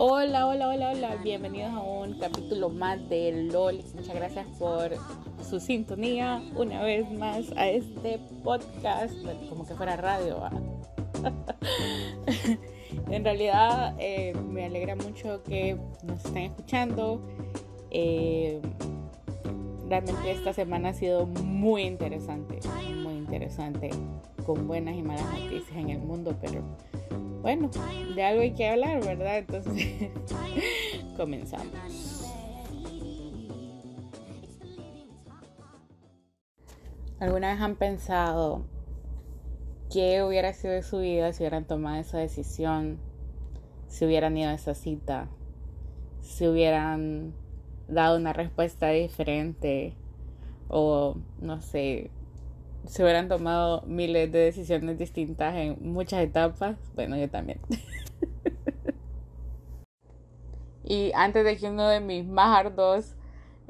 Hola, hola, hola, hola. Bienvenidos a un capítulo más de LOL. Muchas gracias por su sintonía una vez más a este podcast, como que fuera radio. en realidad eh, me alegra mucho que nos estén escuchando. Eh, realmente esta semana ha sido muy interesante, muy interesante, con buenas y malas noticias en el mundo, pero bueno, de algo hay que hablar, ¿verdad? Entonces, comenzamos. ¿Alguna vez han pensado qué hubiera sido de su vida si hubieran tomado esa decisión, si hubieran ido a esa cita, si hubieran dado una respuesta diferente o no sé, se hubieran tomado miles de decisiones distintas en muchas etapas, bueno, yo también. y antes de que uno de mis más ardos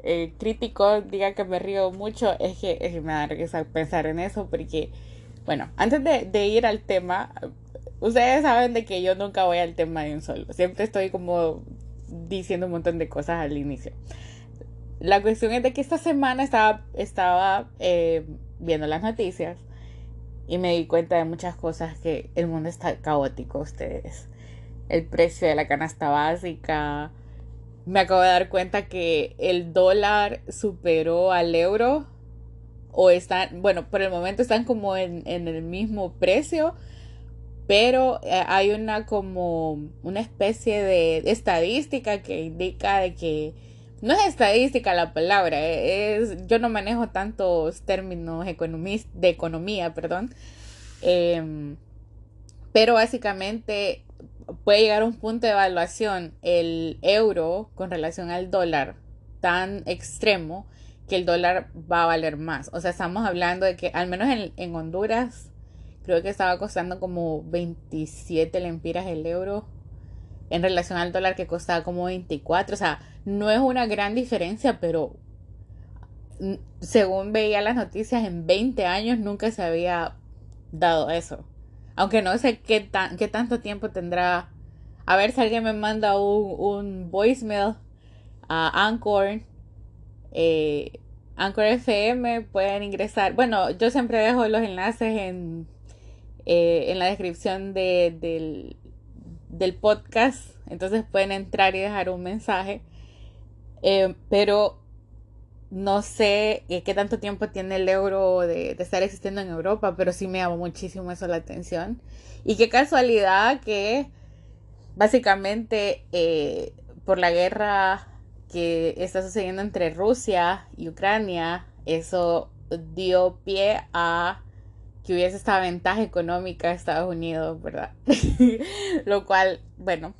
eh, críticos diga que me río mucho, es que, es que me da risa pensar en eso, porque, bueno, antes de, de ir al tema, ustedes saben de que yo nunca voy al tema de un solo, siempre estoy como diciendo un montón de cosas al inicio. La cuestión es de que esta semana estaba, estaba eh, viendo las noticias y me di cuenta de muchas cosas que el mundo está caótico, ustedes. El precio de la canasta básica. Me acabo de dar cuenta que el dólar superó al euro. O están, bueno, por el momento están como en, en el mismo precio. Pero eh, hay una como una especie de estadística que indica de que no es estadística la palabra, eh, es, yo no manejo tantos términos de economía, perdón, em, pero básicamente puede llegar a un punto de evaluación el euro con relación al dólar tan extremo que el dólar va a valer más. O sea, estamos hablando de que al menos en, en Honduras creo que estaba costando como 27 lempiras el euro en relación al dólar que costaba como 24. O sea, no es una gran diferencia, pero según veía las noticias, en 20 años nunca se había dado eso. Aunque no sé qué, tan, qué tanto tiempo tendrá. A ver si alguien me manda un, un voicemail a Anchor. Eh, Anchor FM pueden ingresar. Bueno, yo siempre dejo los enlaces en, eh, en la descripción de, del, del podcast. Entonces pueden entrar y dejar un mensaje. Eh, pero no sé eh, qué tanto tiempo tiene el euro de, estar existiendo en Europa, pero sí me llamó muchísimo eso la atención. Y qué casualidad que básicamente eh, por la guerra que está sucediendo entre Rusia y Ucrania, eso dio pie a que hubiese esta ventaja económica de Estados Unidos, ¿verdad? Lo cual, bueno,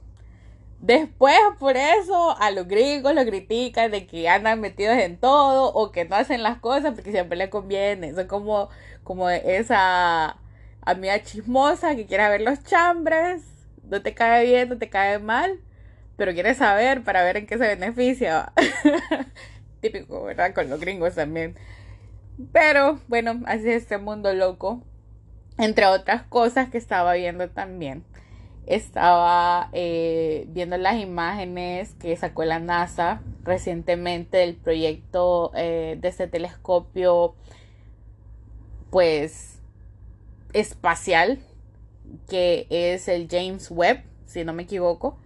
después por eso a los gringos lo critican de que andan metidos en todo o que no hacen las cosas porque siempre les conviene. Son como, como esa amiga chismosa que quiere ver los chambres, no te cae bien, no te cae mal, pero quiere saber para ver en qué se beneficia. Típico, ¿verdad? Con los gringos también. Pero bueno, así es este mundo loco. Entre otras cosas que estaba viendo también. Estaba eh, viendo las imágenes que sacó la NASA recientemente del proyecto eh, de este telescopio, pues, espacial, que es el James Webb, si no me equivoco.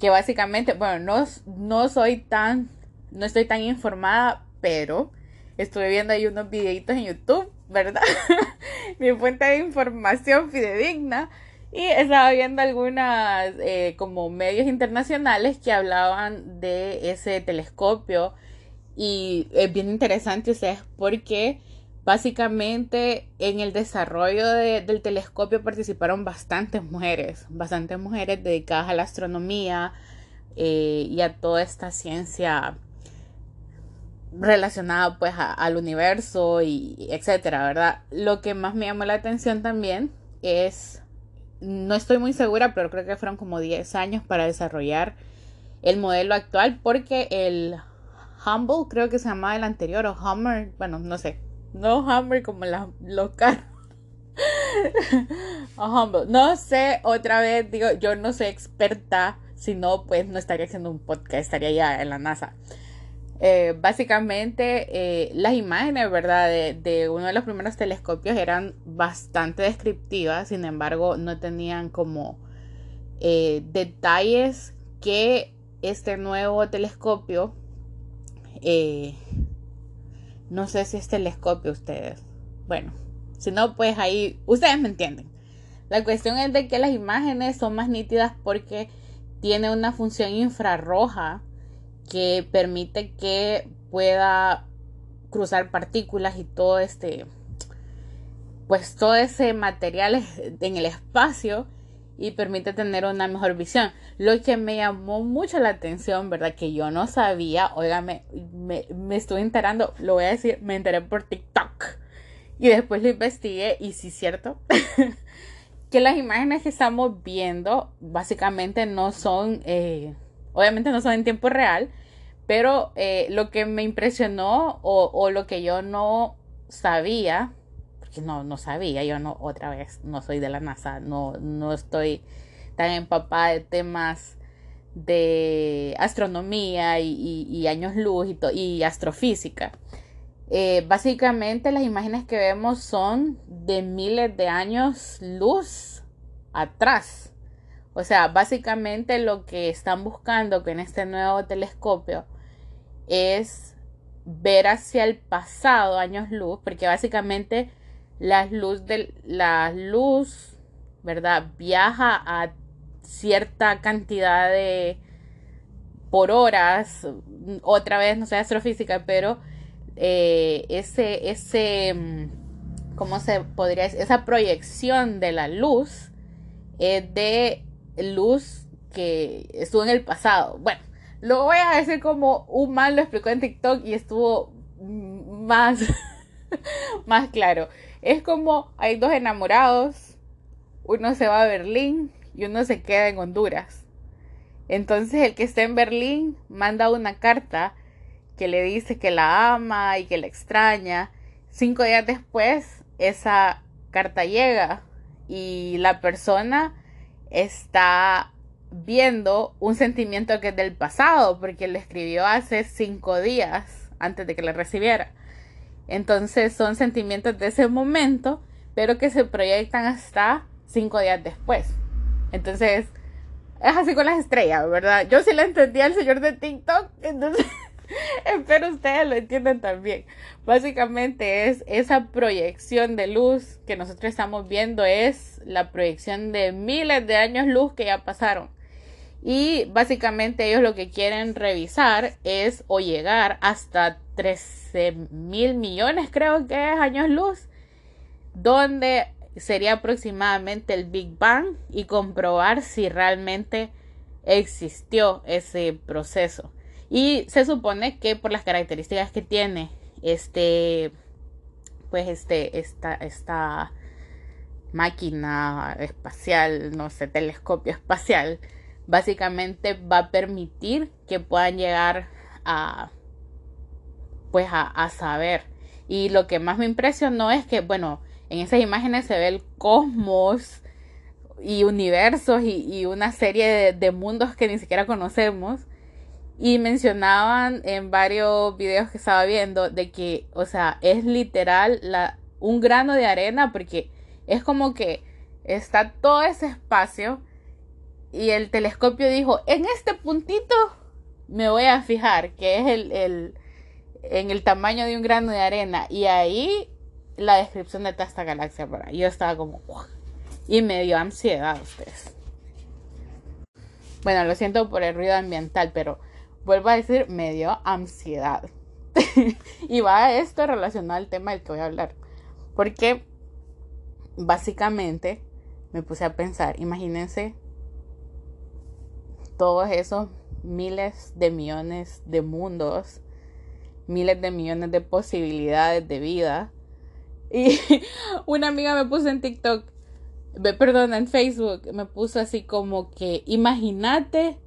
Que básicamente, bueno, no, no soy tan, no estoy tan informada, pero estuve viendo ahí unos videitos en YouTube, ¿verdad? Mi fuente de información fidedigna. Y estaba viendo algunas eh, como medios internacionales que hablaban de ese telescopio. Y es bien interesante, sea, porque básicamente en el desarrollo del telescopio participaron bastantes mujeres, bastantes mujeres dedicadas a la astronomía eh, y a toda esta ciencia relacionada pues al universo y etcétera, ¿verdad? Lo que más me llamó la atención también es, no estoy muy segura, pero creo que fueron como 10 años para desarrollar el modelo actual porque el Humble creo que se llamaba el anterior o Hummer, bueno, no sé, no Hummer como la, los carros. Humble. No sé, otra vez digo, yo no soy experta Si no, pues no estaría haciendo un podcast, estaría ya en la NASA. Eh, básicamente, eh, las imágenes, ¿verdad? De, uno de los primeros telescopios eran bastante descriptivas, sin embargo, no tenían como eh, detalles que este nuevo telescopio, no sé si es telescopio ustedes, bueno, si no, pues ahí, ustedes me entienden. La cuestión es de que las imágenes son más nítidas porque tiene una función infrarroja que permite que pueda cruzar partículas y todo este pues todo ese material en el espacio y permite tener una mejor visión. Lo que me llamó mucho la atención, ¿verdad? Que yo no sabía, oígame, me, me estuve enterando, lo voy a decir, me enteré por TikTok. Y después lo investigué y sí cierto. que las imágenes que estamos viendo básicamente no son, eh, obviamente no son en tiempo real, pero eh, lo que me impresionó o, lo que yo no sabía, porque no, no sabía, yo no, otra vez, no soy de la NASA, no, no estoy tan empapada de temas de astronomía y, años luz y, astrofísica. Eh, básicamente las imágenes que vemos son de miles de años luz atrás. O sea, básicamente lo que están buscando con este nuevo telescopio es ver hacia el pasado, años luz, porque básicamente la luz de la luz, ¿verdad? Viaja a cierta cantidad de por horas, otra vez no sé astrofísica, pero eh, ese, ese, mm, ¿cómo se podría decir? Esa proyección de la luz es de luz que estuvo en el pasado. Bueno, lo voy a decir como un mal lo explicó en TikTok y estuvo más, más claro. Es como hay dos enamorados, uno se va a Berlín y uno se queda en Honduras. Entonces el que está en Berlín manda una carta que le dice que la ama y que la extraña. Cinco días después, esa carta llega y la persona está viendo un sentimiento que es del pasado, porque lo escribió hace cinco días antes de que le recibiera. Entonces son sentimientos de ese momento, pero que se proyectan hasta cinco días después. Entonces, es así con las estrellas, ¿verdad? Yo sí la entendí al señor de TikTok, entonces Espero ustedes lo entiendan también. Básicamente es esa proyección de luz que nosotros estamos viendo es la proyección de miles de años luz que ya pasaron. Y básicamente ellos lo que quieren revisar es o llegar hasta 13 mil millones, creo que es años luz, donde sería aproximadamente el Big Bang y comprobar si realmente existió ese proceso. Y se supone que por las características que tiene este, pues este, esta, esta máquina espacial, no sé, telescopio espacial, básicamente va a permitir que puedan llegar a, pues a, saber. Y lo que más me impresionó es que, bueno, en esas imágenes se ve el cosmos y universos y, una serie de, mundos que ni siquiera conocemos. Y mencionaban en varios videos que estaba viendo de que, o sea, es literal un grano de arena porque es como que está todo ese espacio y el telescopio dijo, en este puntito me voy a fijar, que es el, el en el tamaño de un grano de arena. Y ahí la descripción de esta galaxia por ahí. Yo estaba como, y me dio ansiedad ustedes. Bueno, lo siento por el ruido ambiental, pero vuelvo a decir, me dio ansiedad. y va esto relacionado al tema del que voy a hablar. Porque básicamente me puse a pensar, imagínense todos esos miles de millones de mundos, miles de millones de posibilidades de vida. Y una amiga me puso en TikTok, perdón, en Facebook, me puso así como que, imagínate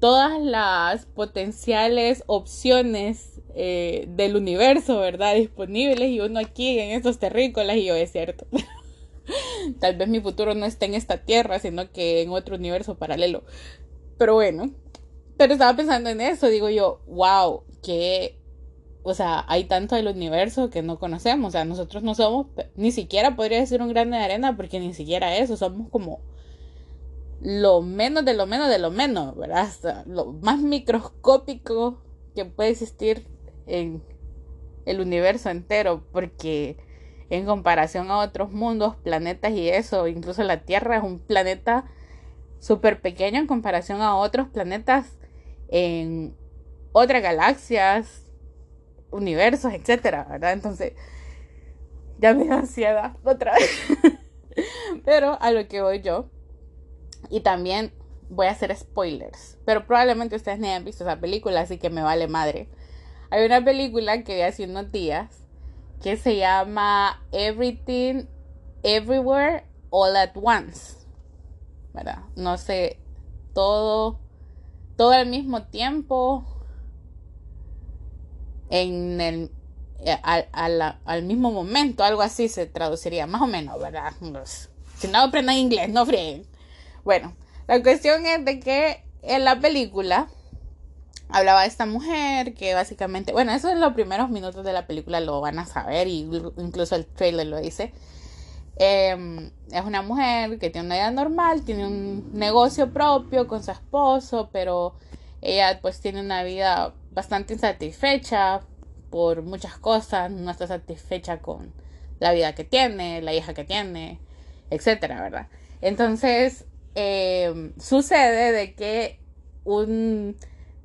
todas las potenciales opciones eh, del universo, ¿verdad? Disponibles y uno aquí en estos terrícolas y yo es cierto. Tal vez mi futuro no esté en esta tierra, sino que en otro universo paralelo. Pero bueno, pero estaba pensando en eso, digo yo, wow, que, o sea, hay tanto del universo que no conocemos, o sea, nosotros no somos, ni siquiera podría decir un grano de arena, porque ni siquiera eso, somos como lo menos de lo menos de lo menos, ¿verdad? Lo más microscópico que puede existir en el universo entero, porque en comparación a otros mundos, planetas y eso, incluso la Tierra es un planeta súper pequeño en comparación a otros planetas en otras galaxias, universos, etcétera, ¿verdad? Entonces, ya me da ansiedad otra vez. Pero a lo que voy yo, y también voy a hacer spoilers, pero probablemente ustedes ni han visto esa película, así que me vale madre. Hay una película que vi hace unos días que se llama Everything, Everywhere, All at Once. ¿Verdad? No sé, todo todo al mismo tiempo en el eh, al, mismo momento, algo así se traduciría, más o menos, ¿verdad? Si no aprendan inglés, no fríen. Bueno, la cuestión es de que en la película hablaba de esta mujer que básicamente, bueno, eso en los primeros minutos de la película lo van a saber y incluso el trailer lo dice. Em, es una mujer que tiene una vida normal, tiene un negocio propio con su esposo, pero ella pues tiene una vida bastante insatisfecha por muchas cosas, no está satisfecha con la vida que tiene, la hija que tiene, etcétera, ¿verdad? Entonces, em, sucede de que un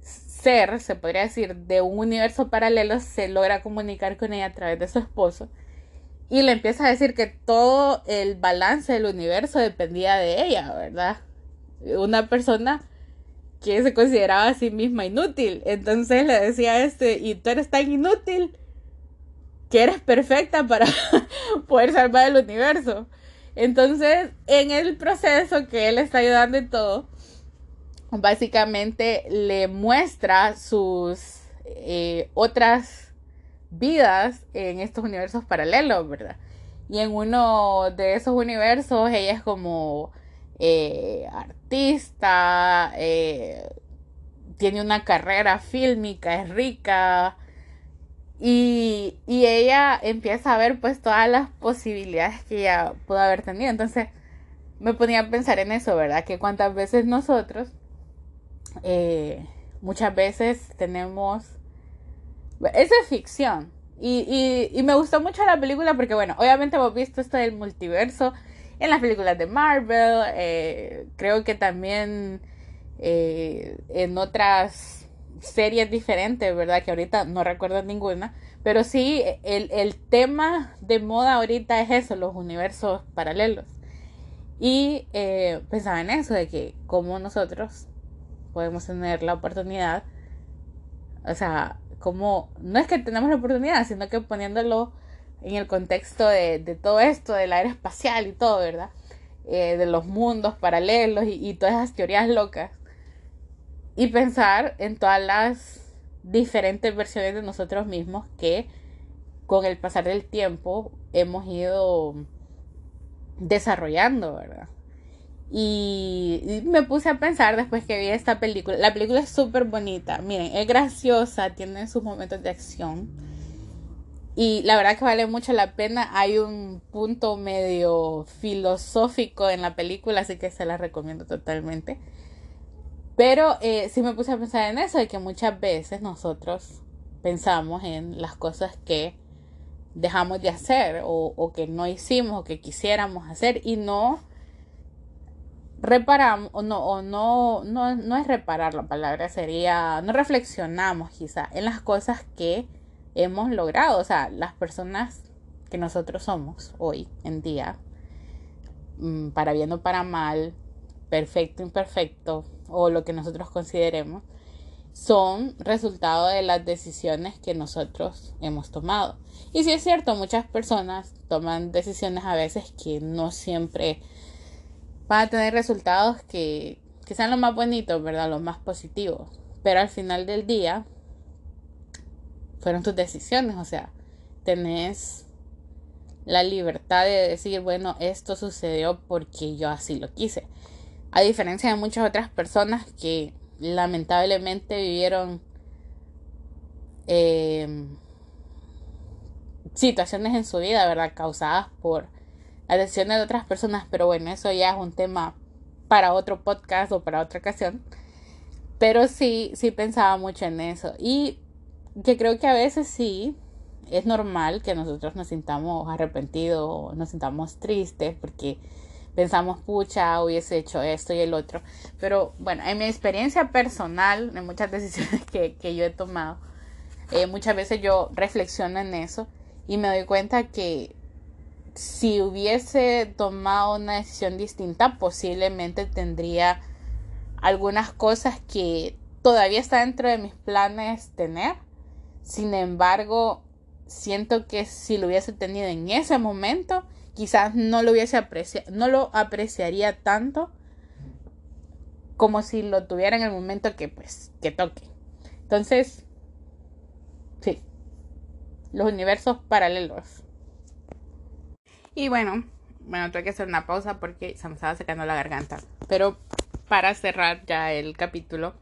ser, se podría decir, de un universo paralelo se logra comunicar con ella a través de su esposo y le empieza a decir que todo el balance del universo dependía de ella, ¿verdad? Una persona que se consideraba a sí misma inútil. Entonces le decía este, y tú eres tan inútil que eres perfecta para poder salvar el universo. Entonces, en el proceso que él está ayudando en todo, básicamente le muestra sus eh, otras vidas en estos universos paralelos, ¿verdad? Y en uno de esos universos ella es como eh, artista, eh, tiene una carrera fílmica, es rica. Y, y, ella empieza a ver pues todas las posibilidades que ella pudo haber tenido. Entonces me ponía a pensar en eso, ¿verdad? Que cuántas veces nosotros, eh, muchas veces tenemos eso es ficción. Y, y, me gustó mucho la película porque, bueno, obviamente hemos visto esto del multiverso en las películas de Marvel. Eh, creo que también eh, en otras series diferentes, ¿verdad? Que ahorita no recuerdo ninguna. Pero sí, el, el tema de moda ahorita es eso, los universos paralelos. Y eh, pensaba en eso, de que como nosotros podemos tener la oportunidad, o sea, como, no es que tenemos la oportunidad, sino que poniéndolo en el contexto de, todo esto, del aire espacial y todo, ¿verdad? Eh, de los mundos paralelos y, y todas esas teorías locas. Y pensar en todas las diferentes versiones de nosotros mismos que con el pasar del tiempo hemos ido desarrollando, ¿verdad? Y, me puse a pensar después que vi esta película. La película es súper bonita. Miren, es graciosa, tiene sus momentos de acción. Y la verdad que vale mucho la pena. Hay un punto medio filosófico en la película, así que se la recomiendo totalmente. Pero eh, sí me puse a pensar en eso, de que muchas veces nosotros pensamos en las cosas que dejamos de hacer o, o que no hicimos o que quisiéramos hacer y no reparamos, o no, o no, no, no es reparar la palabra, sería, no reflexionamos quizá en las cosas que hemos logrado, o sea, las personas que nosotros somos hoy en día, mm, para bien o para mal, perfecto, imperfecto, o lo que nosotros consideremos, son resultado de las decisiones que nosotros hemos tomado. Y si es cierto, muchas personas toman decisiones a veces que no siempre van a tener resultados que, que sean los más bonitos, ¿verdad? Los más positivos. Pero al final del día, fueron tus decisiones, o sea, tenés la libertad de decir, bueno, esto sucedió porque yo así lo quise. A diferencia de muchas otras personas que lamentablemente vivieron eh, situaciones en su vida, ¿verdad? Causadas por las decisiones de otras personas, pero bueno, eso ya es un tema para otro podcast o para otra ocasión. Pero sí, sí pensaba mucho en eso. Y que creo que a veces sí es normal que nosotros nos sintamos arrepentidos o nos sintamos tristes porque pensamos, pucha, hubiese hecho esto y el otro. Pero bueno, en mi experiencia personal, en muchas decisiones que, que yo he tomado, eh, muchas veces yo reflexiono en eso y me doy cuenta que si hubiese tomado una decisión distinta, posiblemente tendría algunas cosas que todavía está dentro de mis planes tener. Sin embargo, siento que si lo hubiese tenido en ese momento, quizás no lo hubiese apreciado, no lo apreciaría tanto como si lo tuviera en el momento que pues que toque. Entonces, sí. Los universos paralelos. Y bueno, bueno, tengo que hacer una pausa porque se me estaba secando la garganta. Pero para cerrar ya el capítulo,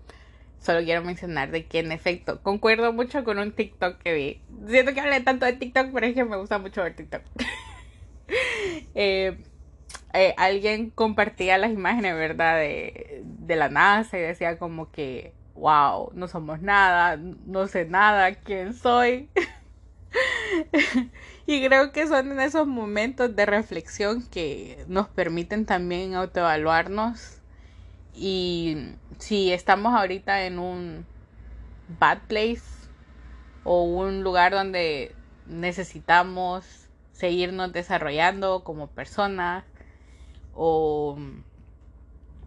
solo quiero mencionar de que en efecto concuerdo mucho con un TikTok que vi. Siento que hablé tanto de TikTok, pero es que me gusta mucho ver TikTok. Eh, eh, alguien compartía las imágenes, ¿verdad? De, de la NASA y decía como que, wow, no somos nada, no sé nada, ¿quién soy? y creo que son en esos momentos de reflexión que nos permiten también autoevaluarnos y si estamos ahorita en un bad place o un lugar donde necesitamos seguirnos desarrollando como personas o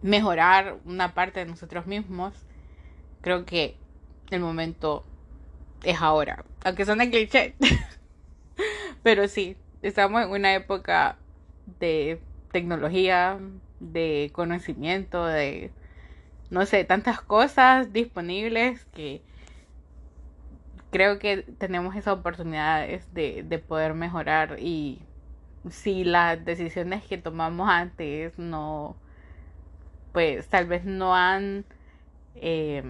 mejorar una parte de nosotros mismos, creo que el momento es ahora. Aunque suene cliché. Pero sí, estamos en una época de tecnología, de conocimiento, de, no sé, tantas cosas disponibles que creo que tenemos esa oportunidad de, de poder mejorar y si las decisiones que tomamos antes no, pues tal vez no han eh,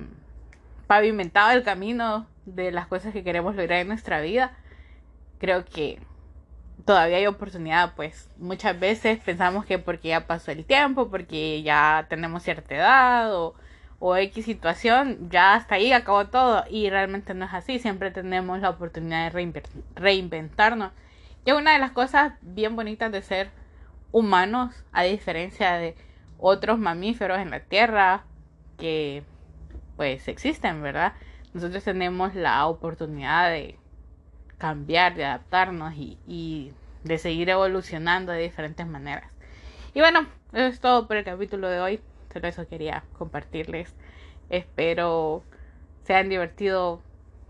pavimentado el camino de las cosas que queremos lograr en nuestra vida, creo que todavía hay oportunidad, pues muchas veces pensamos que porque ya pasó el tiempo, porque ya tenemos cierta edad o, o X situación, ya hasta ahí acabó todo y realmente no es así, siempre tenemos la oportunidad de reinventarnos. Y es una de las cosas bien bonitas de ser humanos, a diferencia de otros mamíferos en la Tierra que pues existen, ¿verdad? nosotros tenemos la oportunidad de cambiar, de adaptarnos y, de seguir evolucionando de diferentes maneras. Y bueno, eso es todo por el capítulo de hoy. Eso quería compartirles. Espero se hayan divertido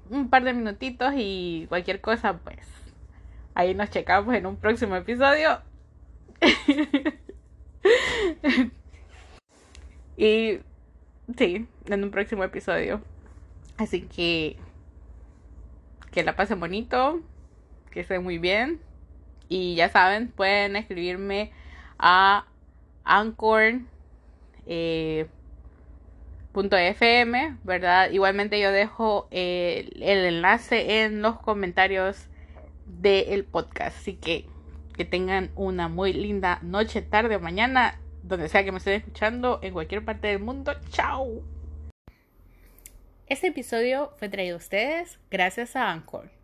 un par de minutitos y cualquier cosa, pues ahí nos checamos en un próximo episodio. y sí, en un próximo episodio. Así que que la pasen bonito, que estén muy bien. Y ya saben, pueden escribirme a Anchor. Eh, .fm, ¿verdad? Igualmente yo dejo el, el enlace en los comentarios del podcast. Así que que tengan una muy linda noche, tarde o mañana, donde sea que me estén escuchando, en cualquier parte del mundo. ¡Chao! Este episodio fue traído a ustedes gracias a Anchor.